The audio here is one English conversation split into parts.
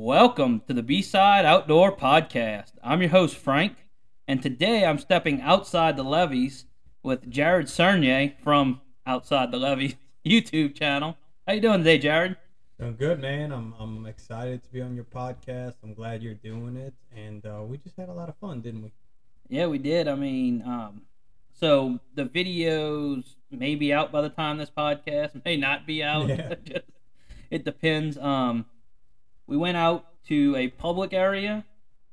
Welcome to the B Side Outdoor Podcast. I'm your host, Frank, and today I'm stepping outside the levees with Jared Serigne from Outside the Levees YouTube channel. How you doing today, Jared? Doing good, man. I'm I'm excited to be on your podcast. I'm glad you're doing it, and uh, we just had a lot of fun, didn't we? Yeah, we did. I mean, um, so the videos may be out by the time this podcast may not be out. Yeah. it depends. Um, we went out to a public area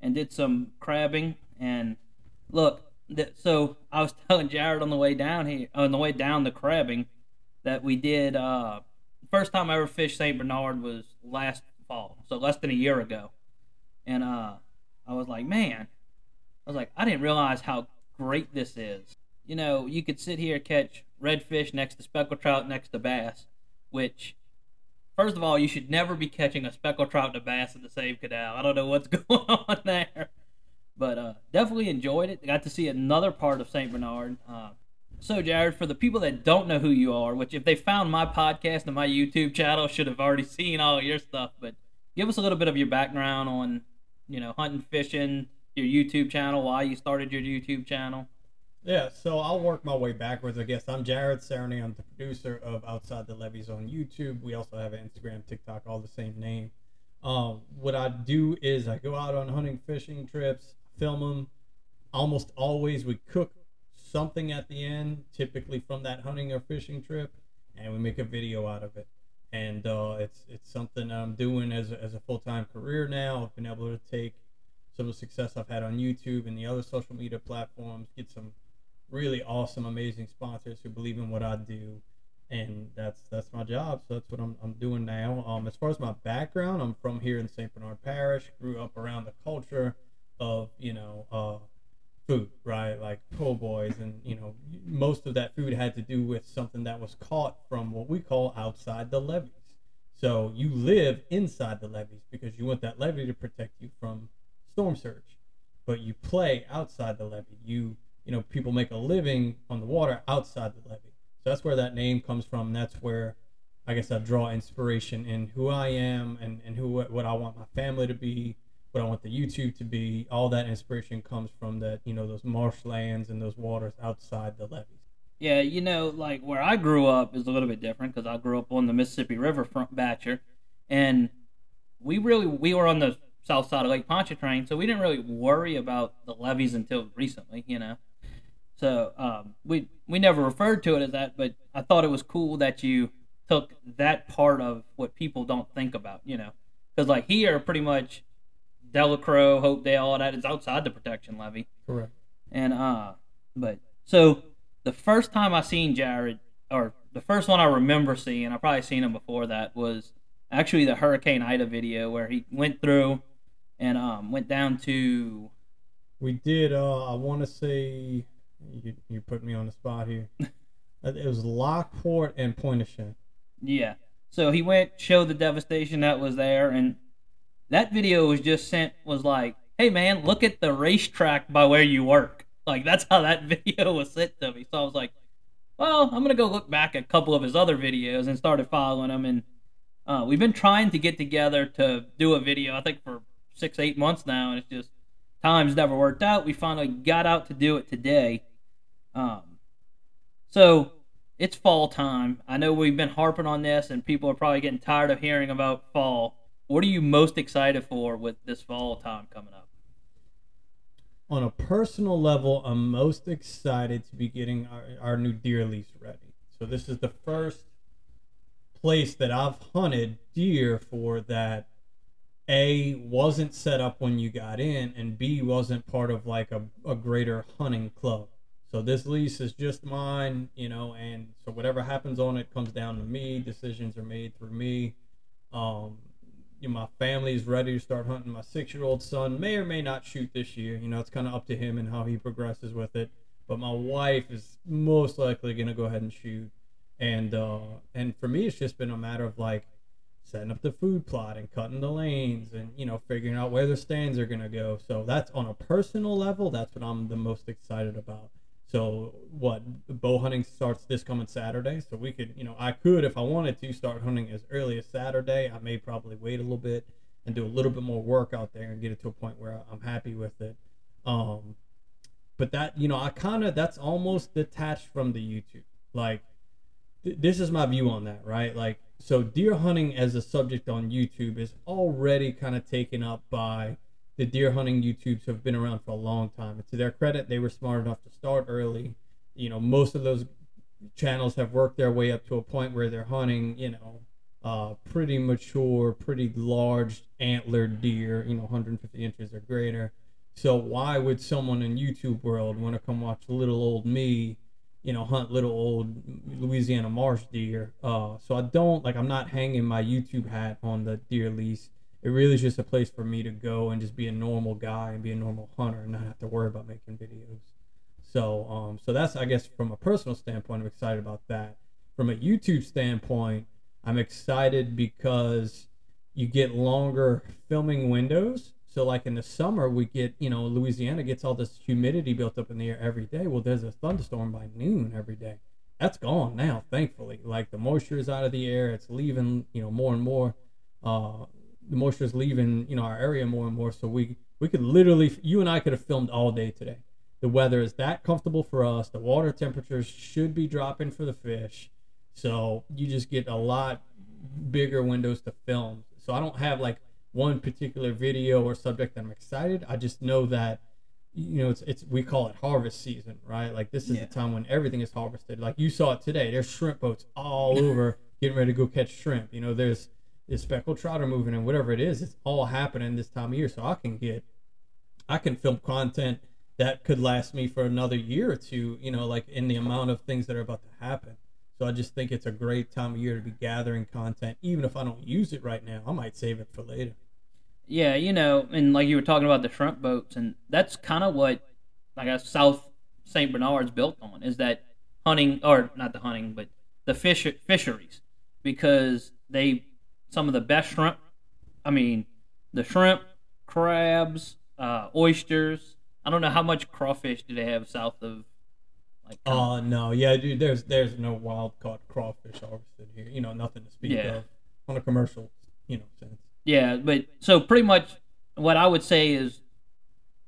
and did some crabbing. And look, so I was telling Jared on the way down here, on the way down the crabbing, that we did. Uh, first time I ever fished Saint Bernard was last fall, so less than a year ago. And uh, I was like, man, I was like, I didn't realize how great this is. You know, you could sit here catch redfish next to speckled trout next to bass, which First of all, you should never be catching a speckled trout and a bass in the same canal. I don't know what's going on there, but uh, definitely enjoyed it. Got to see another part of Saint Bernard. Uh, so, Jared, for the people that don't know who you are, which if they found my podcast and my YouTube channel, should have already seen all your stuff. But give us a little bit of your background on, you know, hunting, fishing, your YouTube channel, why you started your YouTube channel. Yeah, so I'll work my way backwards. I guess I'm Jared Serigne. I'm the producer of Outside the Levees on YouTube. We also have Instagram, TikTok, all the same name. Um, what I do is I go out on hunting, fishing trips, film them. Almost always we cook something at the end, typically from that hunting or fishing trip, and we make a video out of it. And uh, it's it's something I'm doing as a, as a full time career now. I've been able to take some of the success I've had on YouTube and the other social media platforms, get some really awesome, amazing sponsors who believe in what I do, and that's that's my job. So that's what I'm, I'm doing now. Um, as far as my background, I'm from here in St. Bernard Parish. Grew up around the culture of you know uh, food, right? Like po' boys, and you know most of that food had to do with something that was caught from what we call outside the levees. So you live inside the levees because you want that levee to protect you from storm surge, but you play outside the levee. You you know people make a living on the water outside the levee. So that's where that name comes from. That's where I guess I draw inspiration in who I am and, and who what I want my family to be, what I want the YouTube to be. All that inspiration comes from that you know those marshlands and those waters outside the levees. Yeah, you know, like where I grew up is a little bit different because I grew up on the Mississippi River front Batcher, and we really we were on the south side of Lake Pontchartrain, so we didn't really worry about the levees until recently, you know. So um, we we never referred to it as that, but I thought it was cool that you took that part of what people don't think about, you know, because like here, pretty much Delacroix, Hopedale, all that is outside the protection levee. Correct. And uh, but so the first time I seen Jared, or the first one I remember seeing, I probably seen him before that was actually the Hurricane Ida video where he went through and um went down to. We did. Uh, I want to say you you put me on the spot here. it was Lockport and Pointe-au-Chien. Yeah. So he went, showed the devastation that was there, and that video was just sent was like, "Hey man, look at the racetrack by where you work." Like that's how that video was sent to me. So I was like, "Well, I'm gonna go look back at a couple of his other videos and started following him." And uh, we've been trying to get together to do a video. I think for six, eight months now, and it's just times never worked out. We finally got out to do it today. Um, so it's fall time. I know we've been harping on this, and people are probably getting tired of hearing about fall. What are you most excited for with this fall time coming up? On a personal level, I'm most excited to be getting our, our new deer lease ready. So this is the first place that I've hunted deer for that a wasn't set up when you got in and b wasn't part of like a, a greater hunting club so this lease is just mine, you know, and so whatever happens on it comes down to me. Decisions are made through me. Um, you know, my family is ready to start hunting. My six-year-old son may or may not shoot this year. You know, it's kind of up to him and how he progresses with it. But my wife is most likely going to go ahead and shoot. And uh, and for me, it's just been a matter of like setting up the food plot and cutting the lanes and you know figuring out where the stands are going to go. So that's on a personal level. That's what I'm the most excited about. So what bow hunting starts this coming Saturday. So we could, you know, I could if I wanted to start hunting as early as Saturday. I may probably wait a little bit and do a little bit more work out there and get it to a point where I'm happy with it. Um, but that you know, I kind of that's almost detached from the YouTube. Like, th- this is my view on that, right? Like, so deer hunting as a subject on YouTube is already kind of taken up by the deer hunting YouTubes have been around for a long time. And to their credit, they were smart enough to start early. You know, most of those channels have worked their way up to a point where they're hunting, you know, uh, pretty mature, pretty large antlered deer, you know, 150 inches or greater. So why would someone in YouTube world want to come watch little old me, you know, hunt little old Louisiana marsh deer? Uh, so I don't like I'm not hanging my YouTube hat on the deer lease. It really is just a place for me to go and just be a normal guy and be a normal hunter and not have to worry about making videos. So um, so that's I guess from a personal standpoint, I'm excited about that. From a YouTube standpoint, I'm excited because you get longer filming windows. So like in the summer, we get you know Louisiana gets all this humidity built up in the air every day. Well, there's a thunderstorm by noon every day. That's gone now, thankfully. Like the moisture is out of the air. It's leaving you know more and more. Uh, the moisture is leaving you know our area more and more. So we we could literally you and I could have filmed all day today. The weather is that comfortable for us. The water temperatures should be dropping for the fish. So you just get a lot bigger windows to film. So I don't have like one particular video or subject that I'm excited. I just know that you know it's it's we call it harvest season, right? Like this is Yeah. the time when everything is harvested. Like you saw it today. There's shrimp boats all over getting ready to go catch shrimp. You know, there's there's speckled trout are moving and whatever it is, it's all happening this time of year. So I can get I can film content that could last me for another year or two, you know, like in the amount of things that are about to happen. So I just think it's a great time of year to be gathering content. Even if I don't use it right now, I might save it for later. Yeah, you know, and like you were talking about the shrimp boats, and that's kind of what, I guess, South St. Bernard's built on is that hunting, or not the hunting, but the fish fisheries, because they some of the best shrimp. I mean, the shrimp, crabs, uh, oysters. I don't know how much crawfish do they have south of, like. Oh no, yeah, dude. There's there's no wild caught crawfish harvested here. You know, nothing to speak Yeah. of on a commercial, you know, sense. Yeah, but so pretty much what I would say is,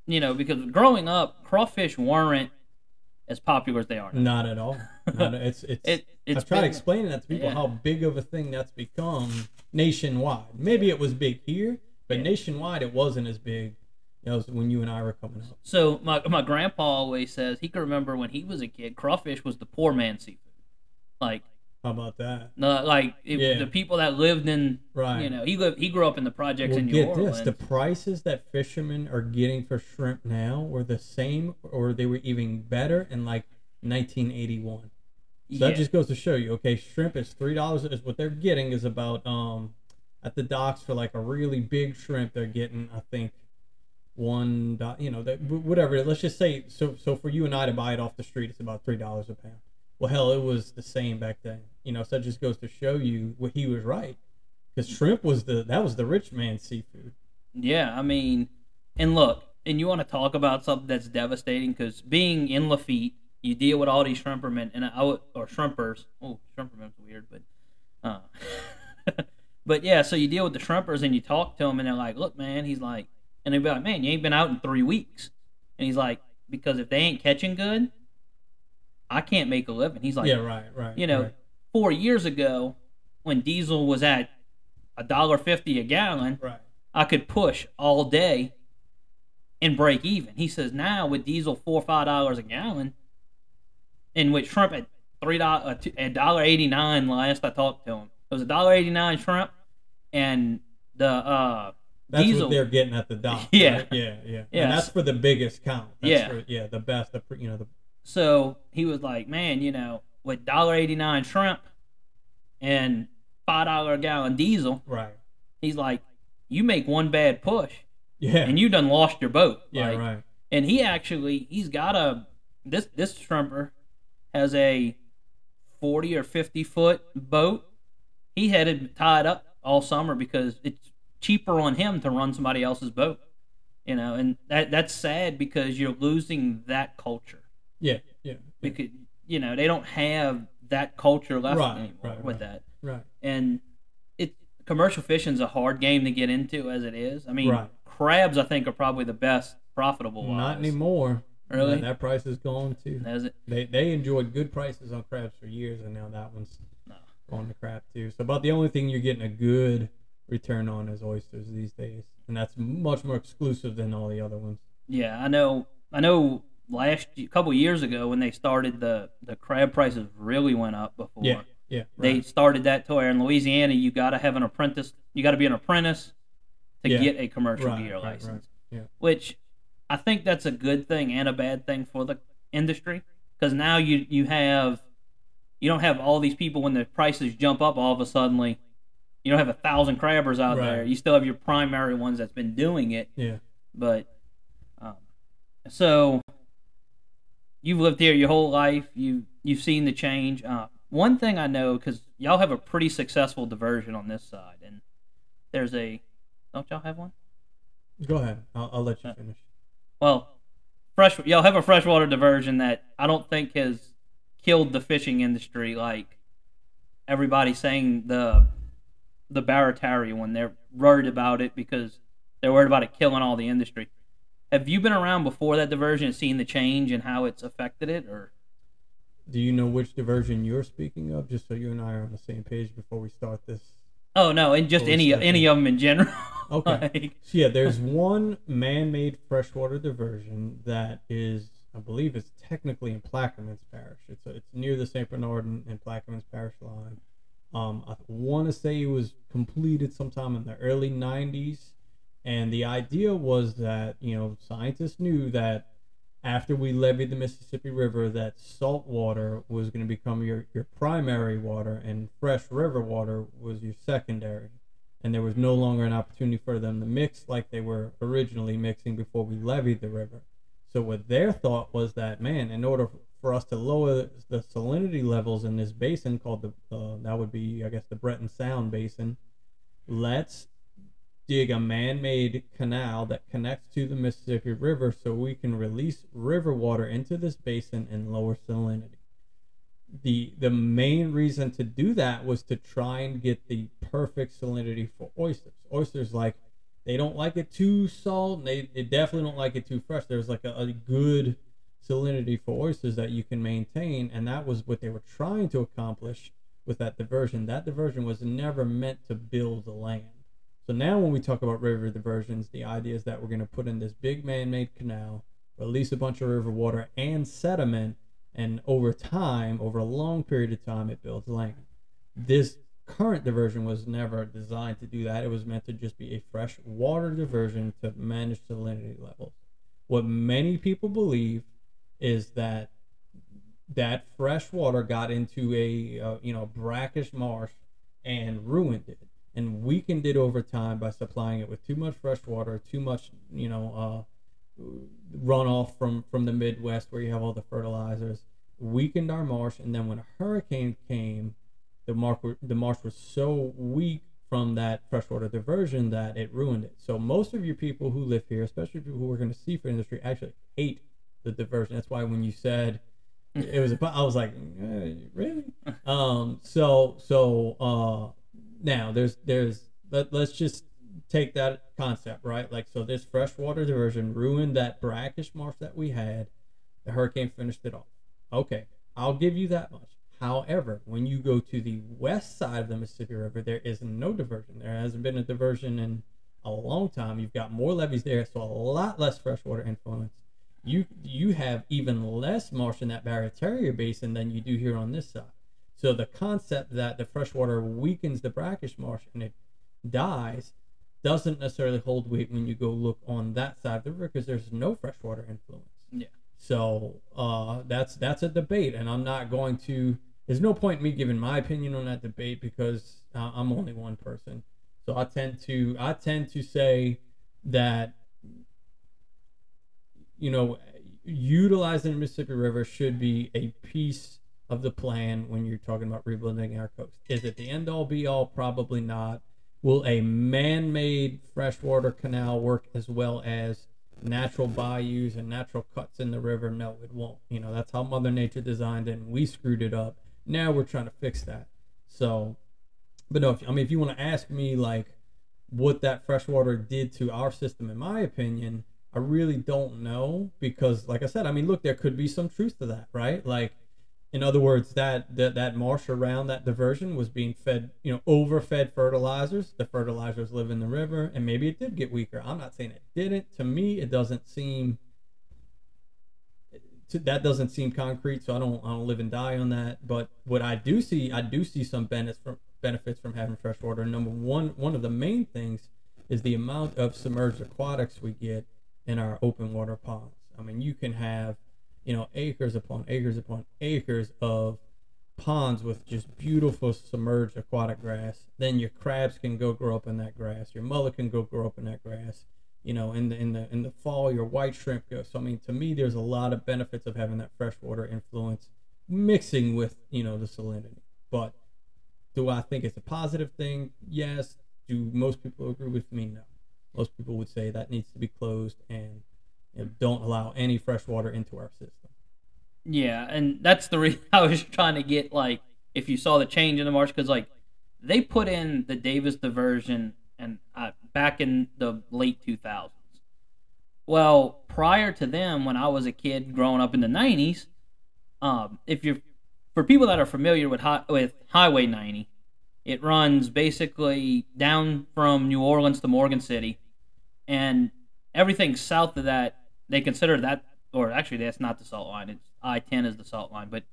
you know, because growing up, crawfish weren't as popular as they are. now. Not at all. Not, it's it's. It it's I've tried been- explaining that to people Yeah. how big of a thing that's become nationwide. Maybe it was big here, but Yeah. nationwide it wasn't as big. You know, as when you and I were coming up. So my my grandpa always says he can remember when he was a kid, crawfish was the poor man's seafood. Like How about that? no, like it, Yeah. the people that lived in, Right. you know, he lived he grew up in the projects Well, in New get Orleans. this: the prices that fishermen are getting for shrimp now were the same, or they were even better in like 1981. So that just goes to show you, okay, shrimp is three dollars. Is what they're getting is about um at the docks for like a really big shrimp. They're getting, I think, one. do- You know, that whatever. Let's just say so. So for you and I to buy it off the street, it's about three dollars a pound. Well, hell, it was the same back then. You know, so that just goes to show you what he was right. Because shrimp was the that was the rich man's seafood. Yeah, I mean, and look, and you want to talk about something that's devastating because being in Lafitte, you deal with all these shrimpermen and I would, or shrimpers. Oh, shrimpermen's weird, but uh, but yeah, so you deal with the shrimpers and you talk to them and they're like, "Look, man," he's like, and they'd be like, "Man, you ain't been out in three weeks," and he's like, "Because if they ain't catching good, I can't make a living." He's like, yeah, right, right. you know, right. four years ago when diesel was at a dollar fifty a gallon. right. I could push all day and break even. He says now with diesel four or five dollars a gallon, and with shrimp at three dollars a dollar eighty nine last I talked to him. It was a dollar eighty nine shrimp, and the uh That's diesel. what they're getting at the dock. Yeah. right? yeah, yeah. Yeah. And that's for the biggest count. That's Yeah. for, yeah, the best. The you know the So he was like, man, you know, with dollar eighty nine shrimp and five dollar a gallon diesel, right. he's like, you make one bad push Yeah. and you done lost your boat. yeah, Like, right. and he actually he's got a this this shrimper has a 40 or 50 foot boat he had it tied up all summer because it's cheaper on him to run somebody else's boat you know and that that's sad because you're losing that culture Yeah, yeah. because you know they don't have that culture left Right, anymore right, with right. that Right. and it commercial fishing's a hard game to get into as it is. I mean, crabs I think are probably the best profitable. Not wise. anymore. Really? That, that price is gone too. Is it? They they enjoyed good prices on crabs for years, and now that one's No. going to crap too. So about the only thing you're getting a good return on is oysters these days, and that's much more exclusive than all the other ones. Yeah, I know. I know. Last a couple years ago, when they started the the crab prices really went up before. Yeah, yeah. They started that to where in Louisiana you got to have an apprentice. You got to be an apprentice to Yeah. get a commercial Right, gear right, right. license. Yeah. Which I think that's a good thing and a bad thing for the industry because now you you have you don't have all these people when the prices jump up all of a suddenly. You don't have a thousand crabbers out Right. there. You still have your primary ones that's been doing it, yeah. but um, so you've lived here your whole life. You you've seen the change. Uh, one thing I know because y'all have a pretty successful diversion on this side, and there's a don't y'all have one? Go ahead. I'll, I'll let you Uh, finish. Well, fresh y'all have a freshwater diversion that I don't think has killed the fishing industry like everybody saying the the Barataria one. They're worried about it because they're worried about it killing all the industry. Have you been around before that diversion and seen the change and how it's affected it, or Do you know which diversion you're speaking of? Just so you and I are on the same page before we start this. Oh no, and just any that any of them in general? Okay. Like, So yeah, there's one man-made freshwater diversion that is, I believe, it's technically in Plaquemines Parish. It's it's near the St. Bernard and, and Plaquemines Parish line. Um, I want to say it was completed sometime in the early '90s, and the idea was that you know scientists knew that after we levied the Mississippi River, that salt water was going to become your your primary water, and fresh river water was your secondary and there was no longer an opportunity for them to mix like they were originally mixing before we levied the river. So what their thought was that man, in order for us to lower the salinity levels in this basin called the uh, that would be I guess the Breton Sound Basin, let's dig a man-made canal that connects to the Mississippi River so we can release river water into this basin and lower salinity the the main reason to do that was to try and get the perfect salinity for oysters. Oysters like they don't like it too salt. And they, they definitely don't like it too fresh. There's like a, a good salinity for oysters that you can maintain, and that was what they were trying to accomplish with that diversion. That diversion was never meant to build the land. So now when we talk about river diversions, the idea is that we're going to put in this big man-made canal, release a bunch of river water and sediment and over time, over a long period of time, it builds land. This current diversion was never designed to do that. It was meant to just be a fresh water diversion to manage salinity levels. What many people believe is that that fresh water got into a uh, you know brackish marsh and ruined it and weakened it over time by supplying it with too much fresh water, too much you know uh, runoff from from the Midwest where you have all the fertilizers, weakened our marsh, and then when a hurricane came, the marsh the marsh was so weak from that freshwater diversion that it ruined it. So most of your people who live here, especially people who work in the seafood industry, actually hate the diversion. That's why when you said it was, a, I was like, eh, really? Um. So so uh, now there's there's let, let's just take that concept, right? Like, so this freshwater diversion ruined that brackish marsh that we had. The hurricane finished it off. Okay, I'll give you that much. However, when you go to the west side of the Mississippi River, there is no diversion. There hasn't been a diversion in a long time. You've got more levees there, so a lot less freshwater influence. You you have even less marsh in that Barataria Basin than you do here on this side. So the concept that the freshwater weakens the brackish marsh and it dies doesn't necessarily hold weight when you go look on that side of the river because there's no freshwater influence. Yeah. So uh, that's that's a debate, and I'm not going to. There's no point in me giving my opinion on that debate because uh, I'm only one person. So I tend to I tend to say that you know utilizing the Mississippi River should be a piece of the plan when you're talking about rebuilding our coast. Is it the end all be all? Probably not. Will a man-made freshwater canal work as well as natural bayous and natural cuts in the river? No, it won't. You know, that's how Mother Nature designed it, and we screwed it up. Now we're trying to fix that. So But no, if, I mean, if you want to ask me like what that freshwater did to our system, in my opinion, I really don't know because, like I said, I mean, look, there could be some truth to that, right? Like, in other words, that that that marsh around that diversion was being fed, you know, overfed fertilizers. The fertilizers live in the river, and maybe it did get weaker. I'm not saying it didn't. To me, it doesn't seem. That doesn't seem concrete, so I don't I don't live and die on that. But what I do see, I do see some benefits from benefits from having fresh water. Number one, one of the main things is the amount of submerged aquatics we get in our open water ponds. I mean, you can have, you know, acres upon acres upon acres of ponds with just beautiful submerged aquatic grass. Then your crabs can go grow up in that grass. Your mullet can go grow up in that grass. You know, in the in the in the fall, your white shrimp goes. So I mean, to me, there's a lot of benefits of having that freshwater influence mixing with you know the salinity. But do I think it's a positive thing? Yes. Do most people agree with me? No most people would say that needs to be closed and know, don't allow any fresh water into our system. Yeah, and that's the reason I was trying to get like if you saw the change in the marsh because like they put in the Davis diversion and uh, back in the late 2000s. Well, prior to them, when I was a kid growing up in the 90s, um, if you're for people that are familiar with hi- with Highway 90, it runs basically down from New Orleans to Morgan City and everything south of that they consider that or actually that's not the salt line. It's i-10 is the salt line but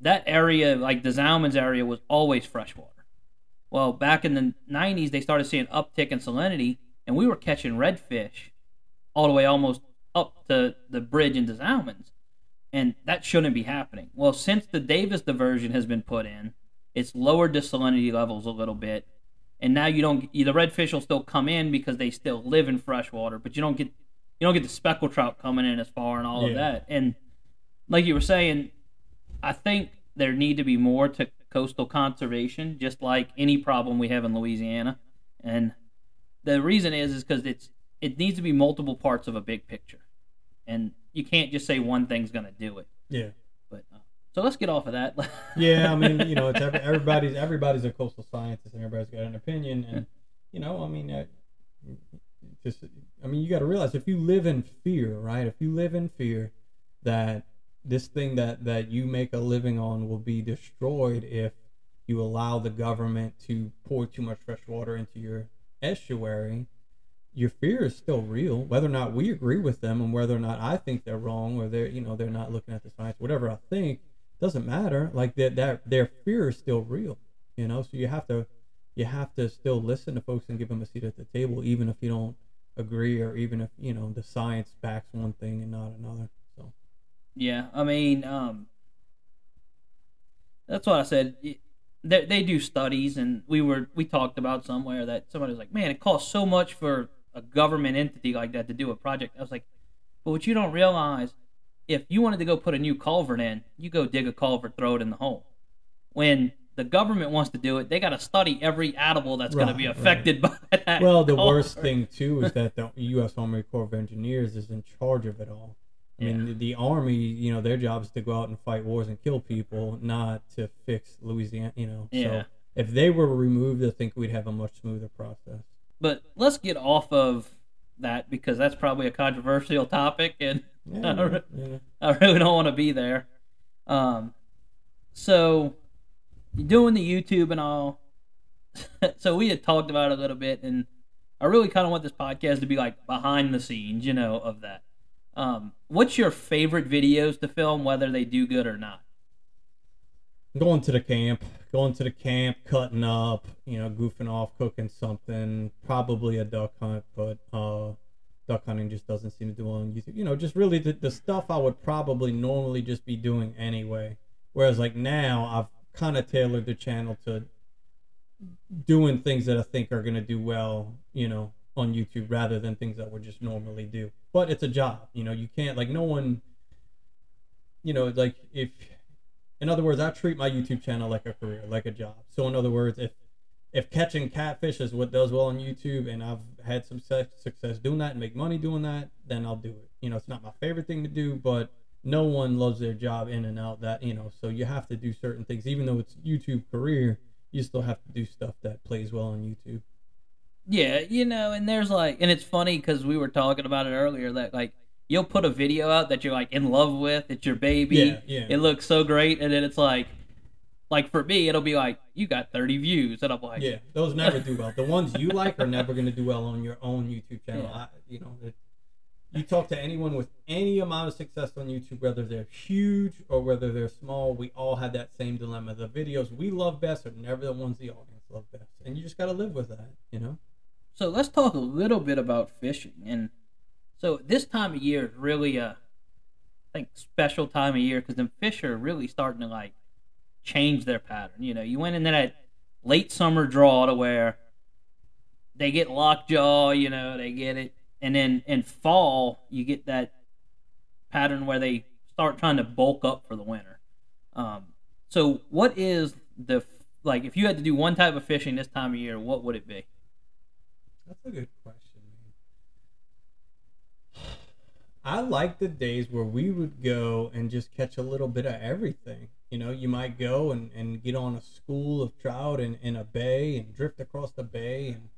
that area like the Des Allemands area was always freshwater well back in the 90s they started seeing uptick in salinity and we were catching redfish all the way almost up to the bridge into Des Allemands and that shouldn't be happening. Well since the davis diversion has been put in it's lowered the salinity levels a little bit and now you don't the redfish will still come in because they still live in freshwater, but you don't get you don't get the speckled trout coming in as far and all yeah. of that. And like you were saying, I think there need to be more to coastal conservation, just like any problem we have in Louisiana. And the reason is is because it's it needs to be multiple parts of a big picture, and you can't just say one thing's going to do it. Yeah. But so let's get off of that. yeah, I mean, you know, it's every, everybody's everybody's a coastal scientist and everybody's got an opinion, and you know, I mean, uh, just I mean, you got to realize if you live in fear, right? If you live in fear that this thing that that you make a living on will be destroyed if you allow the government to pour too much fresh water into your estuary, your fear is still real. Whether or not we agree with them and whether or not I think they're wrong or they're you know they're not looking at the science, whatever I think, doesn't matter. Like that, that their fear is still real, you know. So you have to, you have to still listen to folks and give them a seat at the table, even if you don't agree, or even if you know the science backs one thing and not another. So. Yeah, I mean, um, that's what I said. They, they do studies, and we were we talked about somewhere that somebody was like, "Man, it costs so much for a government entity like that to do a project." I was like, "But what you don't realize if you wanted to go put a new culvert in, you go dig a culvert, throw it in the hole. When the government wants to do it, they got to study every animal that's right, going to be affected right. by that. Well, the worst thing too is that the U.S. Army Corps of Engineers is in charge of it all. I yeah. mean, the, the, army, you know, their job is to go out and fight wars and kill people, not to fix Louisiana. You know, yeah. so if they were removed, I think we'd have a much smoother process. But let's get off of that because that's probably a controversial topic, and yeah, I, re-. I, really don't want to be there. Um, so doing the YouTube and all. so we had talked about it a little bit, and I really kind of want this podcast to be like behind the scenes, you know, of that. Um, what's your favorite videos to film, whether they do good or not? Going to the camp, going to the camp, cutting up, you know, goofing off, cooking something, probably a duck hunt, but uh, duck hunting just doesn't seem to do well on YouTube. You know, just really the, the stuff I would probably normally just be doing anyway. Whereas like now I've kind of tailored the channel to doing things that I think are going to do well, you know, on YouTube rather than things that would just normally do. But it's a job, you know, you can't like no one you know, like if in other words, I treat my YouTube channel like a career, like a job. So in other words, if if catching catfish is what does well on YouTube and I've had some success doing that and make money doing that, then I'll do it. You know, it's not my favorite thing to do, but no one loves their job in and out that, you know, so you have to do certain things. Even though it's YouTube career, you still have to do stuff that plays well on YouTube. Yeah, you know, and there's like, and it's funny because we were talking about it earlier that like you'll put a video out that you're like in love with, it's your baby, Yeah, yeah. it looks so great, and then it's like, like for me, it'll be like you got 30 views, and I'm like, Yeah, those never do well. The ones you like are never going to do well on your own YouTube channel. Yeah. I, you know, it, you talk to anyone with any amount of success on YouTube, whether they're huge or whether they're small, we all have that same dilemma. The videos we love best are never the ones the audience love best, and you just got to live with that. You know. So let's talk a little bit about fishing. And so this time of year is really a, I think, special time of year because the fish are really starting to like change their pattern. You know, you went into that late summer draw to where they get lockjaw, you know, they get it. And then in fall, you get that pattern where they start trying to bulk up for the winter. Um, so what is the, like, if you had to do one type of fishing this time of year, what would it be? That's a good question. I like the days where we would go and just catch a little bit of everything. You know, you might go and, and get on a school of trout in, in a bay and drift across the bay and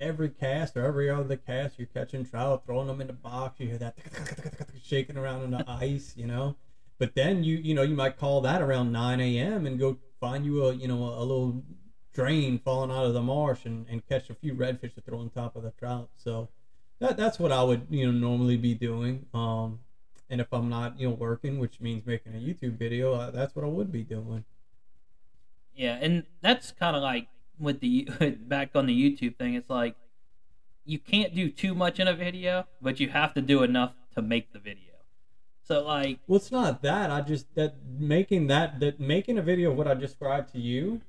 every cast or every other cast you're catching trout, throwing them in the box, you hear that shaking around in the ice, you know. But then you you know, you might call that around nine AM and go find you a you know, a little drain falling out of the marsh and, and catch a few redfish to throw on top of the trout. So that that's what I would you know normally be doing. Um, and if I'm not you know working, which means making a YouTube video, uh, that's what I would be doing. Yeah, and that's kind of like with the back on the YouTube thing. It's like you can't do too much in a video, but you have to do enough to make the video. So like, Well, it's not that. I just that making that that making a video of what I described to you,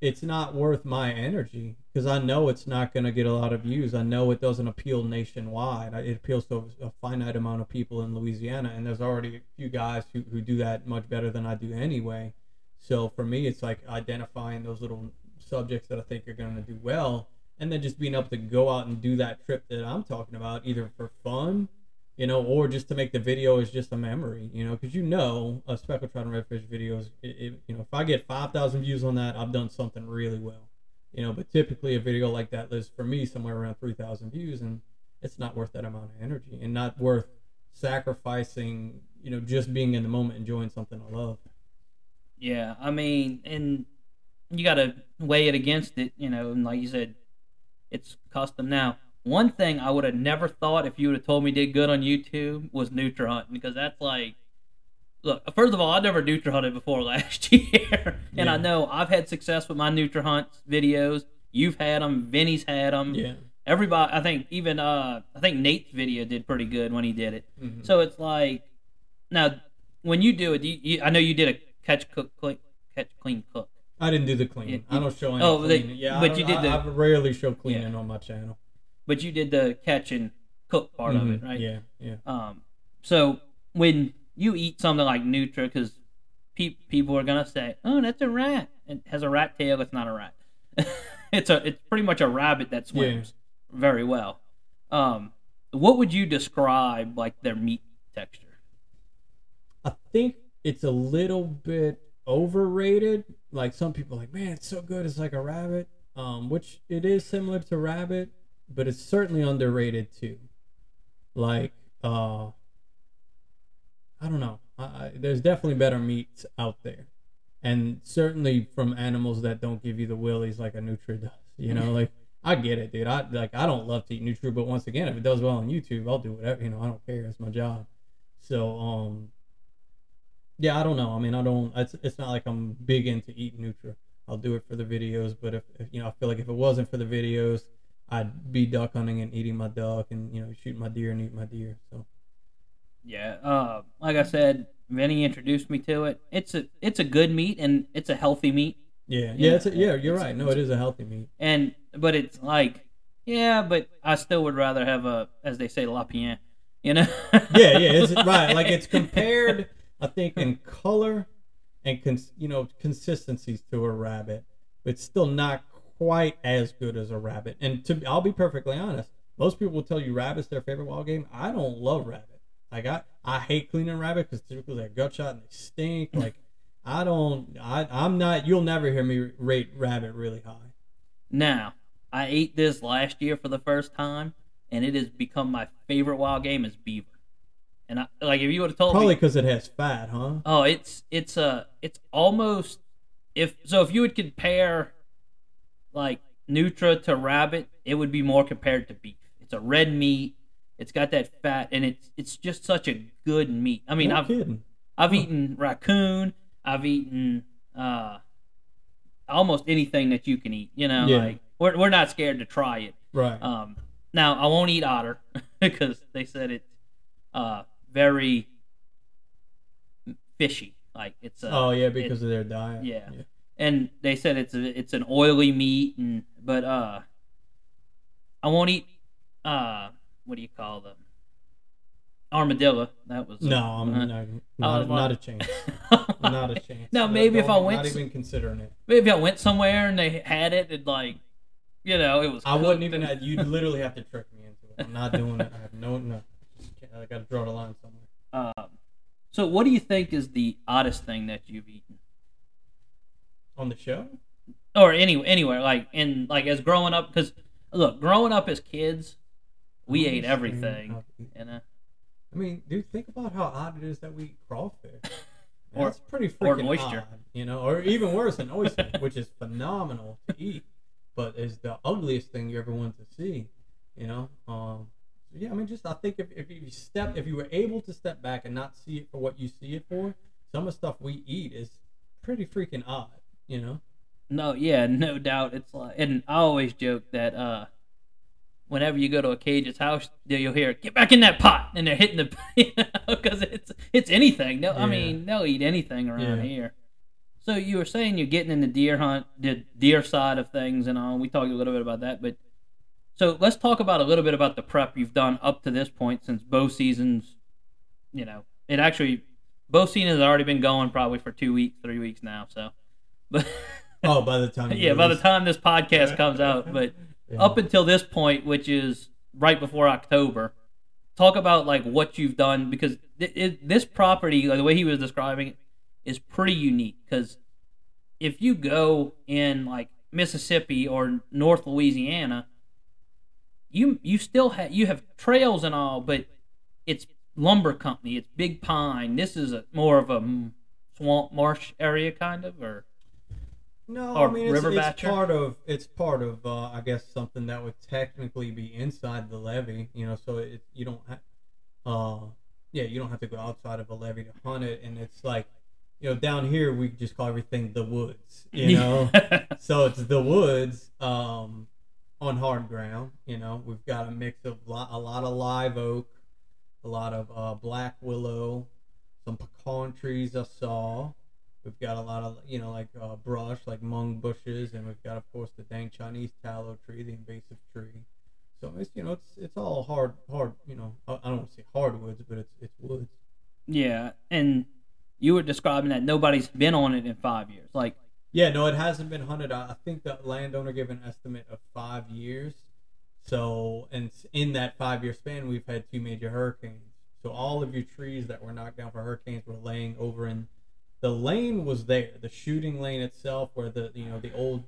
it's not worth my energy because I know it's not going to get a lot of views. I know it doesn't appeal nationwide. It appeals to a finite amount of people in Louisiana, and there's already a few guys who who do that much better than I do anyway. So for me, it's like identifying those little subjects that I think are going to do well, and then just being able to go out and do that trip that I'm talking about, either for fun you know, or just to make the video is just a memory, you know, because you know, a speckled trout and redfish videos, it, it, you know, if I get five thousand views on that, I've done something really well, you know. But typically, a video like that lives for me somewhere around three thousand views, and it's not worth that amount of energy, and not worth sacrificing, you know, just being in the moment, enjoying something I love. yeah, I mean, and you got to weigh it against it, you know. And like you said, it's custom now. One thing I would have never thought if you would have told me did good on YouTube was Nutra hunting because that's like, look, first of all, I never Nutra hunted before last year, and I know I've had success with my Nutra hunts videos. You've had them, Vinny's had them. Yeah. everybody i think even uh i think nate's video did pretty good when he did it Mhm. so it's like now when you do it you, you, i know you did a catch cook clean, catch clean cook I didn't do the cleaning. Yeah, I don't show any oh, they- cleaning. yeah, but I you did the- I, I rarely show cleaning on my channel. but you did the catch and cook part of it Mhm. right Yeah, yeah. um so when you eat something like nutra because pe- people are gonna say oh that's a rat it has a rat tail it's not a rat it's a it's pretty much a rabbit that swims very well um what would you describe like their meat texture I think it's a little bit overrated. Like some people like, man, it's so good. It's like a rabbit. Um, which it is similar to rabbit, but it's certainly underrated too. Like, uh, I don't know. I, I, there's definitely better meats out there, and certainly from animals that don't give you the willies like a Nutria does. You know, like I get it, dude. I like I don't love to eat Nutria, but once again, if it does well on YouTube, I'll do whatever. You know, I don't care. It's my job. So, um, yeah, I don't know. I mean, I don't. It's it's not like I'm big into eating Nutra. I'll do it for the videos, but if, if you know, I feel like if it wasn't for the videos, I'd be duck hunting and eating my duck, and you know, shooting my deer and eating my deer. So Yeah, uh, like I said, Vinny introduced me to it. It's a it's a good meat and it's a healthy meat. yeah, Yeah, yeah, it's a, yeah. You're it's- right. No, it is a healthy meat. And but it's like yeah, but I still would rather have a as they say lapin, you know. Yeah, yeah, it's right. Like it's compared, I think, in color and cons- you know consistencies to a rabbit, but still not quite as good as a rabbit. And to I'll be perfectly honest, most people will tell you rabbit's their favorite wild game. I don't love rabbit. Like I, I hate cleaning rabbit because typically they're gut shot and they stink. Like I don't. I I'm not. You'll never hear me rate rabbit really high. Now, I ate this last year for the first time, and it has become my favorite wild game is beaver. And I, like, if you would have told me. Probably because it has fat, huh? oh, it's it's a it's almost if so if you would compare like Nutra to rabbit, it would be more compared to beef. It's a red meat. It's got that fat, and it's it's just such a good meat. I mean, no I've kidding. I've Huh. eaten raccoon. I've eaten uh, almost anything that you can eat. You know, Yeah. like we're we're not scared to try it. Right. Um, now I won't eat otter because they said it's uh, very fishy. Like it's uh, oh yeah, because of their diet. yeah. and they said it's a, it's an oily meat and but uh, I won't eat uh, what do you call them? Armadillo. That was No, I'm uh, not. Not, not a chance. Not a chance. No, maybe if I went Not even considering it. Maybe I went somewhere and they had it and like, you know, it was. I wouldn't even. and- Have, you'd literally have to trick me into it. I'm not doing it. I have no. No. I got to draw the line somewhere. Um, so, what do you think is the oddest thing that you've eaten, On the show. or any anywhere like in like as growing up? Because look, growing up as kids, we ate everything. You know, I mean, dude, think about how odd it is that we eat crawfish. Or- That's pretty or freaking an oyster. odd, you know, or even worse, an oyster, which is phenomenal to eat, but is the ugliest thing you ever want to see, you know. Um, so yeah, I mean, just I think if, if you step, if you were able to step back and not see it for what you see it for, some of the stuff we eat is pretty freaking odd, you know. no, yeah, no doubt. It's like, and I always joke that uh, whenever you go to a cage's house, you'll hear "Get back in that pot," and they're hitting the because it's it's anything. No, I mean they'll eat anything around Yeah. here. So you were saying you're getting in the deer hunt, the deer side of things, and all. We talked a little bit about that, but so let's talk about a little bit about the prep you've done up to this point since bow seasons. You know, it actually bow season has already been going probably for two weeks, three weeks now. So, but Oh, by the time. yeah, by the time this podcast comes out, but Yeah. up until this point, which is right before October, talk about like what you've done because th- it, this property, like the way he was describing it, is pretty unique. Because if you go in like Mississippi or North Louisiana, you you still have you have trails and all, but it's lumber company, it's big pine. This is a more of a swamp marsh area kind of, or No, Or I mean it's, river it's part of it's part of uh, I guess something that would technically be inside the levee, you know. So it you don't have, uh, yeah, you don't have to go outside of a levee to hunt it, and it's like, you know, down here we just call everything the woods, you know. so it's the woods um, on hard ground. You know, we've got a mix of a lot of live oak, a lot of uh, black willow, some pecan trees I saw. We've got a lot of you know like uh, brush, like mung bushes, and we've got of course the dang Chinese tallow tree, the invasive tree. So it's you know it's it's all hard hard you know I I don't say hardwoods, but it's it's woods. Yeah, and you were describing that nobody's been on it in five years. Like, Yeah, no, it hasn't been hunted. I think the landowner gave an estimate of five years. So, and in that five year span, we've had two major hurricanes. So, all of your trees that were knocked down for hurricanes were laying over in the lane was there, the shooting lane itself, where the you know the old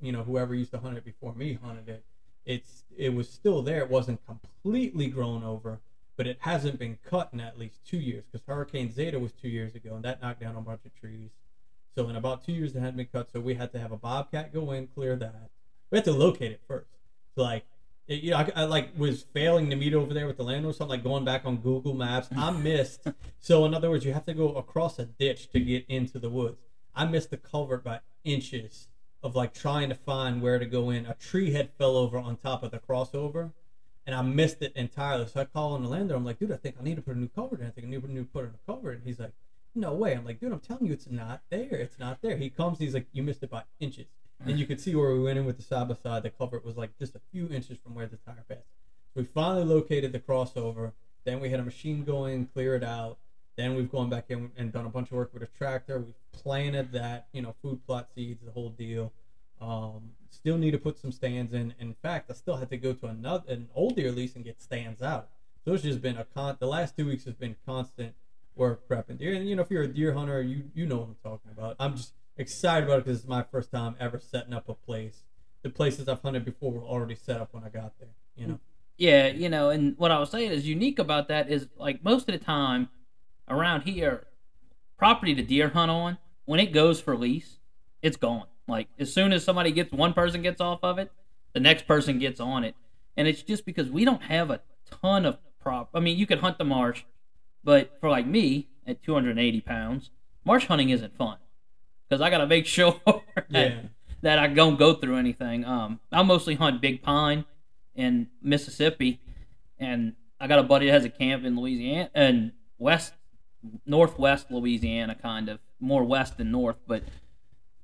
you know, whoever used to hunt it before me hunted it. It's it was still there. It wasn't completely grown over, but it hasn't been cut in at least two years because Hurricane Zeta was two years ago, and that knocked down a bunch of trees. So in about two years, it hadn't been cut. So we had to have a bobcat go in, clear that. We had to locate it first. So like, it, you know, I, I like was failing to meet over there with the landlord. So I'm like going back on Google Maps. I missed. so in other words, you have to go across a ditch to get into the woods. I missed the culvert by inches of like trying to find where to go in. A tree had fell over on top of the crossover, and I missed it entirely. So I call on the landlord. I'm like, dude, I think I need to put a new culvert in. I think I need to put a new put in a culvert. And he's like, no way. I'm like, dude, I'm telling you, it's not there. It's not there. He comes. He's like, you missed it by inches. And you could see where we went in with the side by side. The culvert was like just a few inches from where the tire passed. We finally located the crossover. Then we had a machine going, clear it out. Then we've gone back in and done a bunch of work with a tractor. We've planted that, you know, food plot seeds, the whole deal. Um, still need to put some stands in. In fact, I still had to go to another an old deer lease and get stands out. So it's just been a con. The last two weeks has been constant we're prepping deer. And you know, if you're a deer hunter, you you know what I'm talking about. I'm just excited about it because it's my first time ever setting up a place. The places I've hunted before were already set up when I got there. You know. Yeah, you know, and what I was saying is unique about that is like most of the time around here, property to deer hunt on, when it goes for lease, it's gone. Like as soon as somebody gets one person gets off of it, the next person gets on it. And it's just because we don't have a ton of prop. I mean, you can hunt the marsh, but for like me at 280 pounds, marsh hunting isn't fun because I got to make sure that, Yeah. that I don't go through anything. Um, I mostly hunt big pine in Mississippi, and I got a buddy that has a camp in Louisiana and west, northwest Louisiana, kind of more west than north, but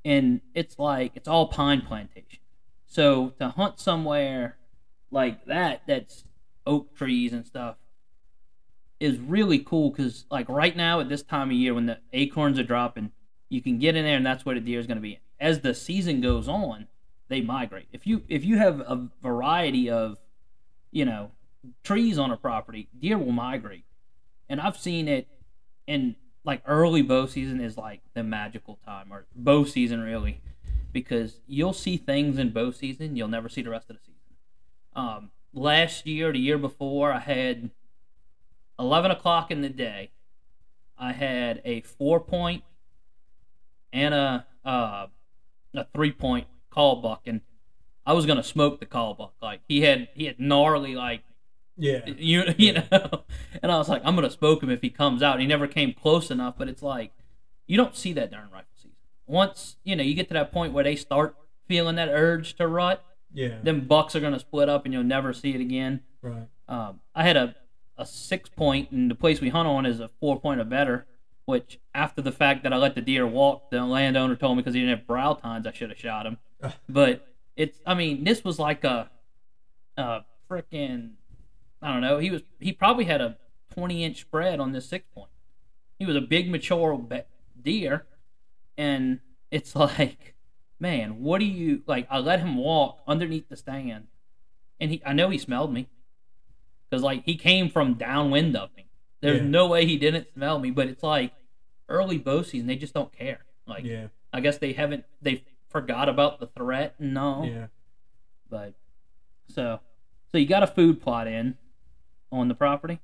and it's like it's all pine plantation. So to hunt somewhere like that, that's oak trees and stuff, is really cool because like right now at this time of year when the acorns are dropping, you can get in there and that's where the deer is going to be. As the season goes on, they migrate. If you if you have a variety of, you know, trees on a property, deer will migrate. And I've seen it in like early bow season is like the magical time or bow season really because you'll see things in bow season you'll never see the rest of the season. Um, last year, the year before, I had 11 o'clock in the day. I had a four point and a uh, a three point cull buck, and I was gonna smoke the cull buck. Like he had he had gnarly like Yeah. you you know, and I was like, I'm gonna smoke him if he comes out. He never came close enough, but it's like you don't see that during rifle season. Once you know you get to that point where they start feeling that urge to rut, Yeah. then bucks are gonna split up, and you'll never see it again. Right. Um, I had a a six point, and the place we hunt on is a four point or better. Which after the fact that I let the deer walk, the landowner told me because he didn't have brow tines, I should have shot him. But it's, I mean, this was like a, a freaking, I don't know. He was, he probably had a twenty inch spread on this six point. He was a big mature deer, and it's like, man, what do you like? I let him walk underneath the stand, and he, I know he smelled me, because like he came from downwind of me. There's Yeah. no way he didn't smell me, but it's like early bow season, they just don't care. Like, Yeah. I guess they haven't, they forgot about the threat and all. Yeah. But so, so you got a food plot in on the property.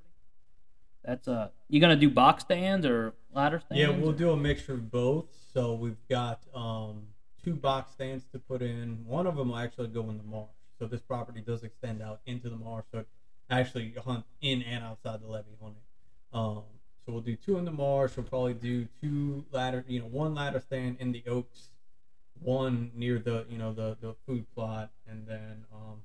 That's uh, you gonna do box stands or ladder stands? Yeah, we'll or- do a mixture of both. So we've got um, two box stands to put in. One of them will actually go in the marsh. So this property does extend out into the marsh. So actually hunt in and outside the levee on it. Um, so we'll do two in the marsh. We'll probably do two ladder, you know, one ladder stand in the oaks, one near the, you know, the, the food plot, and then um,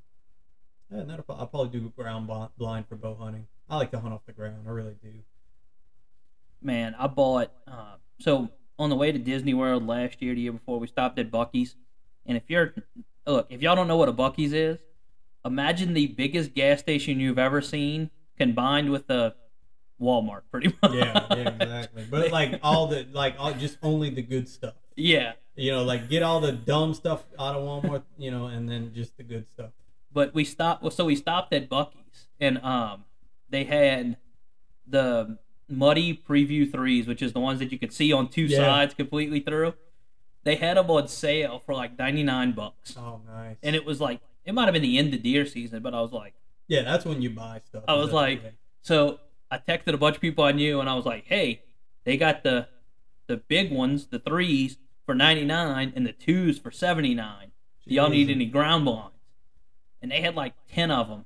yeah, and that'll, I'll probably do ground blind for bow hunting. I like to hunt off the ground. I really do. man, I bought. Uh, so on the way to Disney World last year, the year before, we stopped at Buc-ee's, and if you're look, if y'all don't know what a Buc-ee's is, imagine the biggest gas station you've ever seen combined with a Walmart, pretty much. yeah, yeah, exactly. But like all the like all just only the good stuff. yeah. You know, like get all the dumb stuff out of Walmart, you know, and then just the good stuff. but we stopped well, so we stopped at Buc-ee's and um they had the Muddy Prevue threes, which is the ones that you could see on two Yeah. sides completely through. They had them on sale for like ninety nine bucks. Oh, nice. And it was like it might have been the end of deer season, but I was like yeah, that's when you buy stuff. I was like- okay. so I texted a bunch of people I knew and I was like, Hey, they got the the big ones, the threes for ninety nine and the twos for seventy nine. Do y'all need any ground blinds? And they had like 10 of them.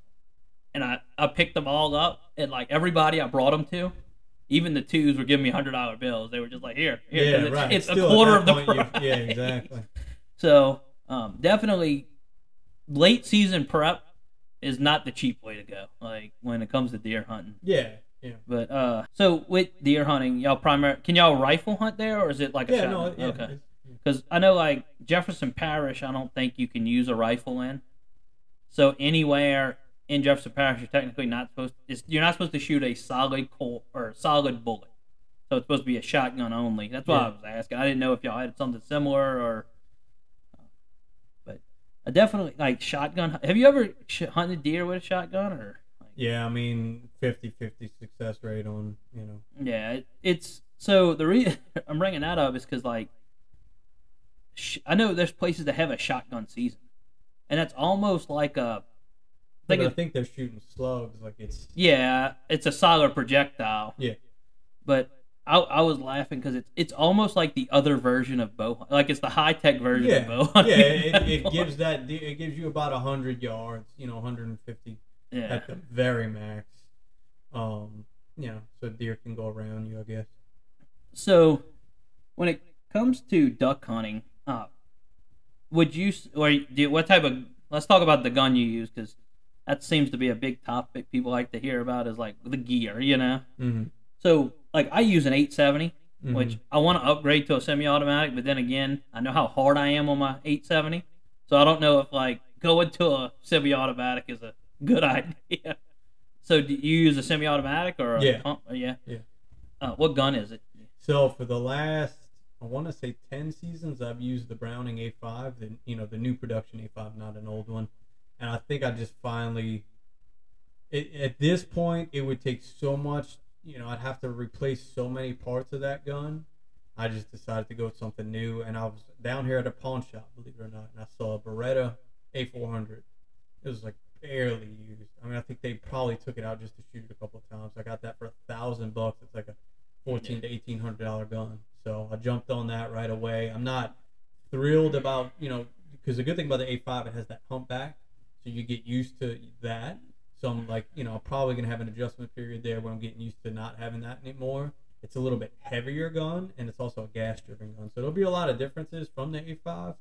And I, I picked them all up. And like everybody I brought them to, even the twos were giving me $100 bills. They were just like, here, here. Yeah, it's, right. it's a quarter of the you- price. Yeah, exactly. So um, definitely late season prep is not the cheap way to go. Like when it comes to deer hunting. Yeah, yeah. But uh, so with deer hunting, y'all primary can y'all rifle hunt there or is it like a Yeah, shotgun? no, yeah. okay. Because I know, like Jefferson Parish, I don't think you can use a rifle in. So anywhere in Jefferson Parish, you're technically not supposed. To, you're not supposed to shoot a solid col or solid bullet. So it's supposed to be a shotgun only. That's why Yeah. I was asking. I didn't know if y'all had something similar or. I definitely like shotgun. Have you ever sh- hunted deer with a shotgun or? Like, Yeah, I mean 50-50 success rate on you know. Yeah, it, it's so the reason I'm bringing that up is because like sh- I know there's places that have a shotgun season, and that's almost like a But think I think they're shooting slugs. Like it's yeah, it's a solid projectile. Yeah. but I, I was laughing because it's it's almost like the other version of bow, like it's the high tech version yeah, of bow. yeah. It, it gives that it gives you about hundred yards. You know, 150 yeah. at the very max. Um, you know, so deer can go around you. I guess. So, when it comes to duck hunting, uh, would you or do what type of? Let's talk about the gun you use because that seems to be a big topic people like to hear about. Is like the gear, you know. Mm-hmm. So, like I use an 870, Mhm. which I want to upgrade to a semi-automatic, but then again, I know how hard I am on my 870, so I don't know if like going to a semi-automatic is a good idea. So, do you use a semi-automatic or a Yeah. pump? Yeah. Yeah. Uh, what gun is it? So for the last, I want to say ten seasons, I've used the Browning A5, the you know the new production A5, not an old one, and I think I just finally, it, at this point, it would take so much. You know, I'd have to replace so many parts of that gun. I just decided to go with something new, and I was down here at a pawn shop, believe it or not, and I saw a Beretta A400. It was like barely used. I mean, I think they probably took it out just to shoot it a couple of times. I got that for a thousand bucks. It's like a fourteen to eighteen hundred dollar gun. So I jumped on that right away. I'm not thrilled about you know because the good thing about the A5 it has that humpback, so you get used to that. So I'm like you know I'm probably gonna have an adjustment period there where I'm getting used to not having that anymore. It's a little bit heavier gun and it's also a gas driven gun, so there'll be a lot of differences from the A5,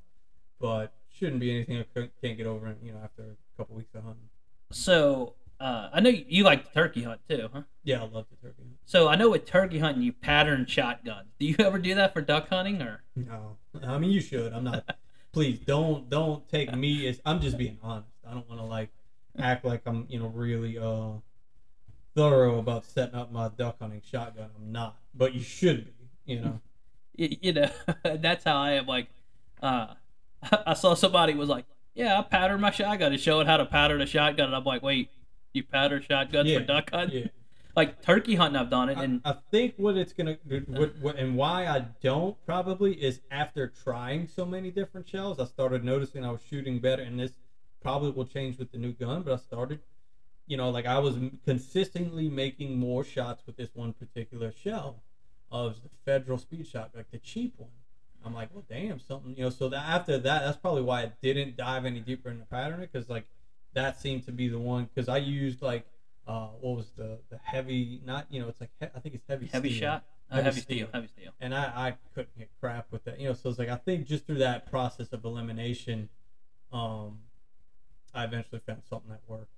but shouldn't be anything I can't get over you know after a couple weeks of hunting. So, uh, I know you like to turkey hunt too, huh? Yeah, I love the turkey. hunt. So I know with turkey hunting you pattern shotguns. Do you ever do that for duck hunting or? No, I mean you should. I'm not. please don't don't take me as I'm just being honest. I don't want to like act like I'm you know really uh thorough about setting up my duck hunting shotgun. I'm not, but you should be. You know. you, you know that's how i am like uh i saw somebody was like yeah i patterned my shotgun and showing how to pattern a shotgun and i'm like wait you pattern shotguns Yeah, for duck hunting Yeah. like turkey hunting i've done it I, and I think what it's gonna what, what and why I don't probably is after trying so many different shells, I started noticing I was shooting better, and this probably will change with the new gun. But I started, you know, like I was consistently making more shots with this one particular shell, of the Federal Speed-Shok, like the cheap one. I'm like, well, damn, something, you know. So that after that, that's probably why I didn't dive any deeper into pattern because like that seemed to be the one. Because I used like uh, what was the the heavy? Not you know, it's like he- I think it's heavy. heavy steel. shot uh, Heavy heavy, steel. steel. heavy steel And I, I couldn't get crap with that, you know. So it's like I think just through that process of elimination, um, I eventually found something that worked.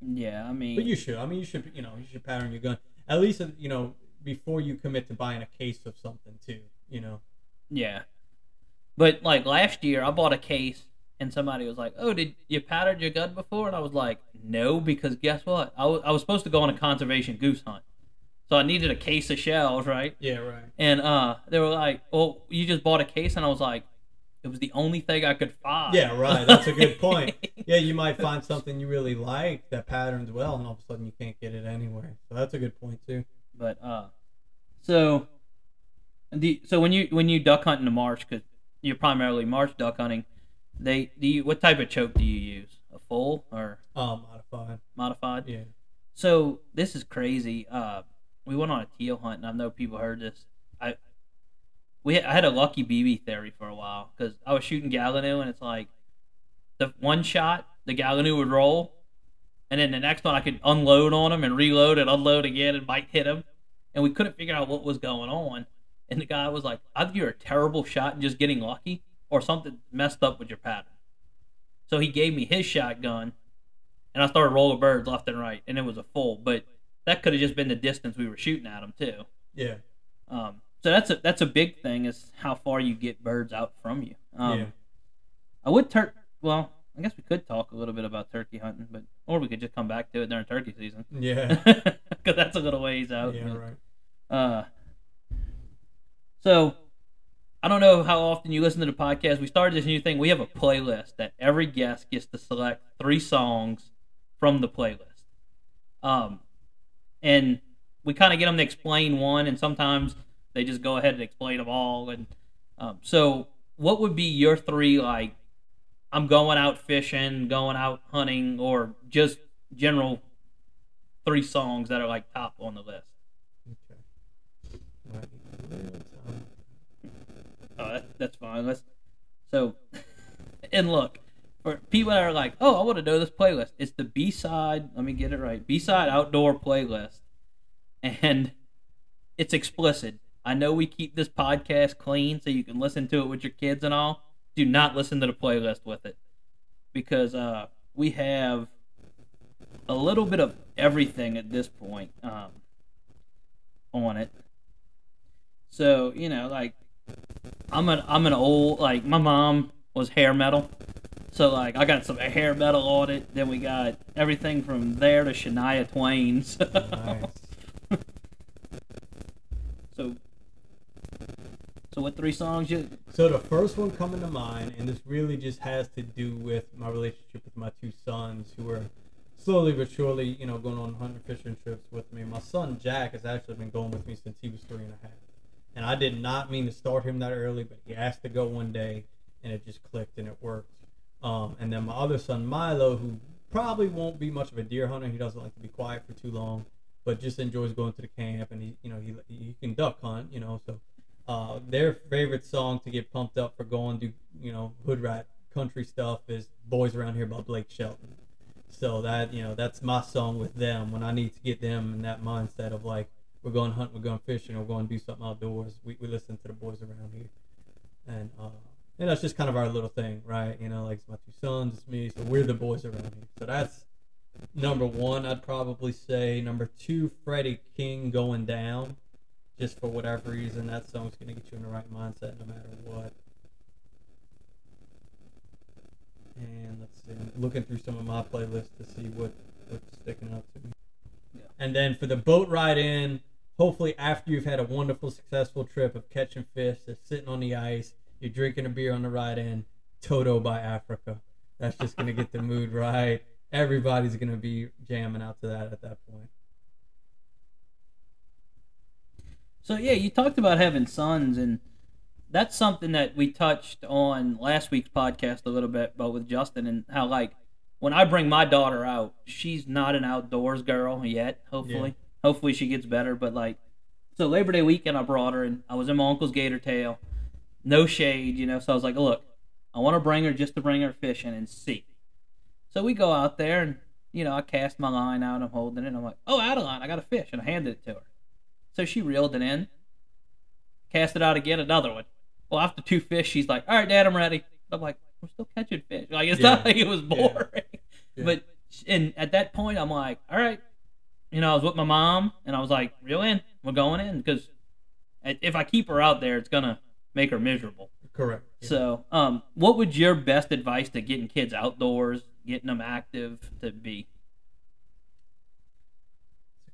yeah i mean But you should, I mean, you should, you know, you should pattern your gun at least, you know, before you commit to buying a case of something too. You know. yeah but like last year i bought a case and somebody was like oh did you pattern your gun before and i was like no because guess what I was I was supposed to go on a conservation goose hunt so i needed a case of shells right Yeah. Right. And uh, they were like, "Well, you just bought a case," and I was like, "It was the only thing I could find." Yeah. Right. That's a good point. yeah, you might find something you really like that patterns well, and all of a sudden you can't get it anywhere. So that's a good point too. but uh, so the so when you when you duck hunt in the marsh, because you're primarily marsh duck hunting, they do you what type of choke do you use? A full or Um, modified. modified? Yeah. So this is crazy. Uh, we went on a teal hunt, and I know people heard this. I we I had a lucky BB theory for a while because I was shooting gallinule, and it's like the one shot the gallinule would roll, and then the next one I could unload on him and reload and unload again and might hit him, and we couldn't figure out what was going on. And the guy was like, "Either you're a terrible shot and just getting lucky, or something messed up with your pattern." So he gave me his shotgun, and I started rolling birds left and right, and it was a full. But that could have just been the distance we were shooting at them too. Yeah. Um, so that's a that's a big thing is how far you get birds out from you. Um, yeah. I would tur Well, I guess we could talk a little bit about turkey hunting, but or we could just come back to it during turkey season Yeah. because that's a little ways out. Yeah. but, Right. Uh, so I don't know how often you listen to the podcast. We started this new thing. We have a playlist that every guest gets to select three songs from the playlist. Um, and we kind of get them to explain one, and sometimes they just go ahead and explain them all. And um, so, what would be your three like? I'm going out fishing, going out hunting, or just general three songs that are like top on the list. Okay. Right. Oh, that, that's fine. Let's so and look for people that are like, oh, I want to know this playlist. It's the B side. Let me get it right. B side outdoor playlist, and it's explicit. I know we keep this podcast clean so you can listen to it with your kids and all. Do not listen to the playlist with it because uh, we have a little bit of everything at this point um, on it. So you know, like I'm an I'm an old like my mom was hair metal, so like I got some hair metal on it. Then we got everything from there to Shania Twain. So, Nice. so, so what three songs you? So the first one coming to mind, and this really just has to do with my relationship with my two sons, who are slowly but surely, you know, going on hunting fishing trips with me. My son Jack has actually been going with me since he was three and a half, and I did not mean to start him that early, but he asked to go one day, and it just clicked and it worked. Um, and then my other son Milo, who probably won't be much of a deer hunter, he doesn't like to be quiet for too long, but just enjoys going to the camp, and he, you know, he he can duck hunt, you know, so uh, their favorite song to get pumped up for going to you know hood rat country stuff is "Boys Around Here" by Blake Shelton. So that you know that's my song with them when I need to get them in that mindset of like we're going hunting, we're going fishing, we're going to do something outdoors. We, we listen to the boys around here, and uh, and that's just kind of our little thing, right? You know, like it's my two sons, it's me, so we're the boys around here. So that's number one. I'd probably say number two, Freddie King going down just for whatever reason, that song's gonna get you in the right mindset no matter what. And let's see, I'm looking through some of my playlists to see what what's sticking out to me. Yeah. And then for the boat ride in, hopefully after you've had a wonderful, successful trip of catching fish, just sitting on the ice, you're drinking a beer on the ride in, Toto by Africa. That's just gonna get the mood right. Everybody's gonna be jamming out to that at that point. So yeah, you talked about having sons, and that's something that we touched on last week's podcast a little bit, but with Justin and how like when I bring my daughter out, she's not an outdoors girl yet. Hopefully, hopefully she gets better. But like, so Labor Day weekend, I brought her, and I was in my uncle's gator tail, no shade, you know. So I was like, look, I want to bring her just to bring her fishing and see. So we go out there, and you know, I cast my line out, I'm holding it, and I'm like, oh, Adeline, I got a fish, and I handed it to her. So she reeled it in, cast it out again, another one. Well, after two fish, she's like, "All right, Dad, I'm ready." I'm like, "We're still catching fish." Like it's not like it was boring. Yeah. But and at that point, I'm like, "All right," you know, I was with my mom, and I was like, "Reel in, we're going in," because if I keep her out there, it's gonna make her miserable. Correct. Yeah. So, um, what would your best advice to getting kids outdoors, getting them active, to be?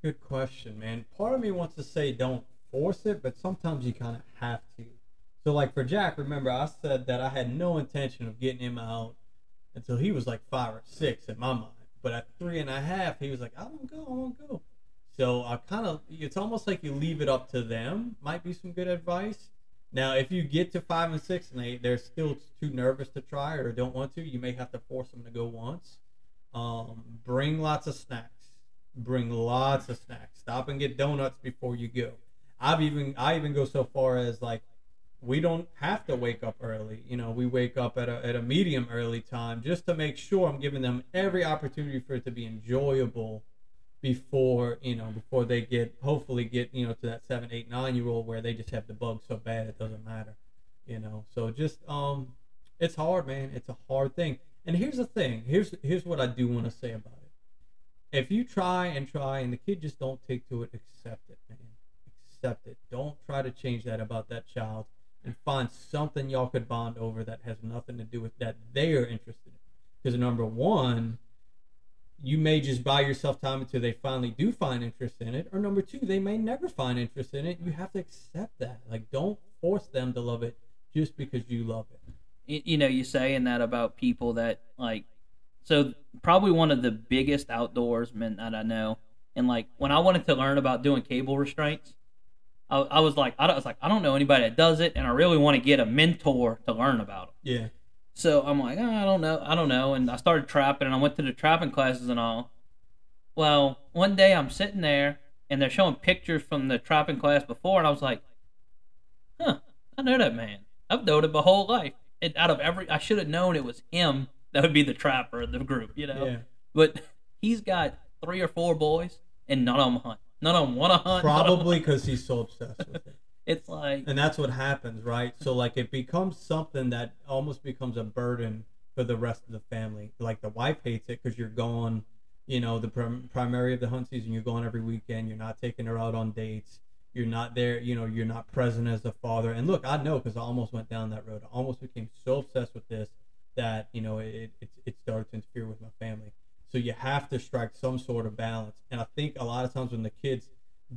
Good question, man. Part of me wants to say don't force it, but sometimes you kind of have to. So, like for Jack, remember I said that I had no intention of getting him out until he was like five or six in my mind. But at three and a half, he was like, "I want to go, I want to go." So I kind of, it's almost like you leave it up to them. Might be some good advice. Now, if you get to five and six and they they're still too nervous to try or don't want to, you may have to force them to go once. Um, bring lots of snacks. Bring lots of snacks. Stop and get donuts before you go. I've even I even go so far as like we don't have to wake up early. You know, we wake up at a at a medium early time just to make sure I'm giving them every opportunity for it to be enjoyable before you know before they get hopefully get you know to that seven eight nine year old where they just have the bug so bad it doesn't matter you know so just um it's hard man it's a hard thing and here's the thing here's here's what i do want to say about it if you try and try and the kid just don't take to it accept it man. Accept it. Don't try to change that about that child and find something y'all could bond over that has nothing to do with that they're interested in. Because number one you may just buy yourself time until they finally do find interest in it or number two they may never find interest in it. You have to accept that. Like don't force them to love it just because you love it. You, know, you're saying that about people that like. So probably one of the biggest outdoorsmen that I know And like when I wanted to learn about doing cable restraints, I, I was like, I, don't- I was like, I don't know anybody that does it, and I really want to get a mentor to learn about it. Yeah. So I'm like, "Ah, I don't know, I don't know, and I started trapping, and I went to the trapping classes and all. Well, one day I'm sitting there, and they're showing pictures from the trapping class before, and I was like, Huh, I know that man. I've known him my whole life. And out of every, I should have known it was him that would be the trapper of the group, you know. Yeah. But he's got three or four boys, and none of them hunt. None of them want to hunt. none of 'em- Probably because he's so obsessed with it. It's like, and that's what happens right so like it becomes something that almost becomes a burden for the rest of the family like the wife hates it because you're gone you know the prim- primary of the hunt season you're gone every weekend you're not taking her out on dates you're not there you know you're not present as a father and look i know because i almost went down that road i almost became so obsessed with this that you know it, it, it started to interfere with my family. So you have to strike some sort of balance. And i think a lot of times when the kids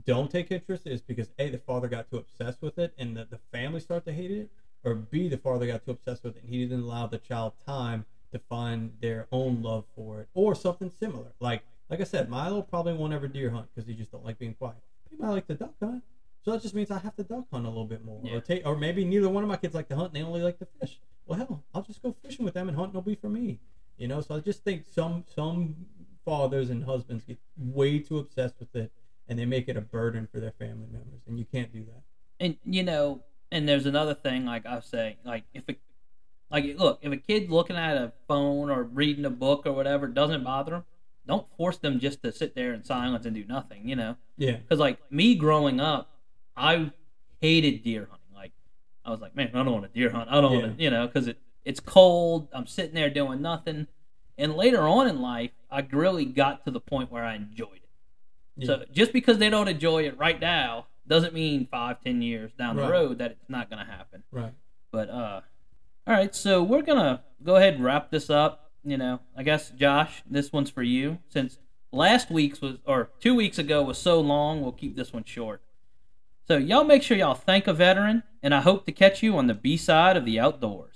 don't take interest is because a the father got too obsessed with it and the, the family start to hate it or b the father got too obsessed with it and he didn't allow the child time to find their own love for it or something similar. Like like i said milo probably won't ever deer hunt because he just don't like being quiet. He might like to duck hunt so that just means i have to duck hunt a little bit more Yeah. or take or maybe neither one of my kids like to hunt and they only like to fish. Well hell i'll just go fishing with them and hunting will be for me. You know so i just think some some fathers and husbands get way too obsessed with it and they make it a burden for their family members and you can't do that. And you know, and there's another thing, like I say, like if a, like look, if a kid looking at a phone or reading a book or whatever doesn't bother them, don't force them just to sit there in silence and do nothing, you know. yeah. Because like me growing up, I hated deer hunting. Like I was like, man, I don't want to deer hunt. I don't want to, you know, because it it's cold. I'm sitting there doing nothing. And later on in life, I really got to the point where I enjoyed it. yeah. So just because they don't enjoy it right now doesn't mean five, ten years down the road that it's not going to happen. right But uh, all right, so we're gonna go ahead and wrap this up. You know, I guess Josh, this one's for you since last week's was or two weeks ago was so long. We'll keep this one short. So y'all make sure y'all thank a veteran, and I hope to catch you on the B side of the outdoors.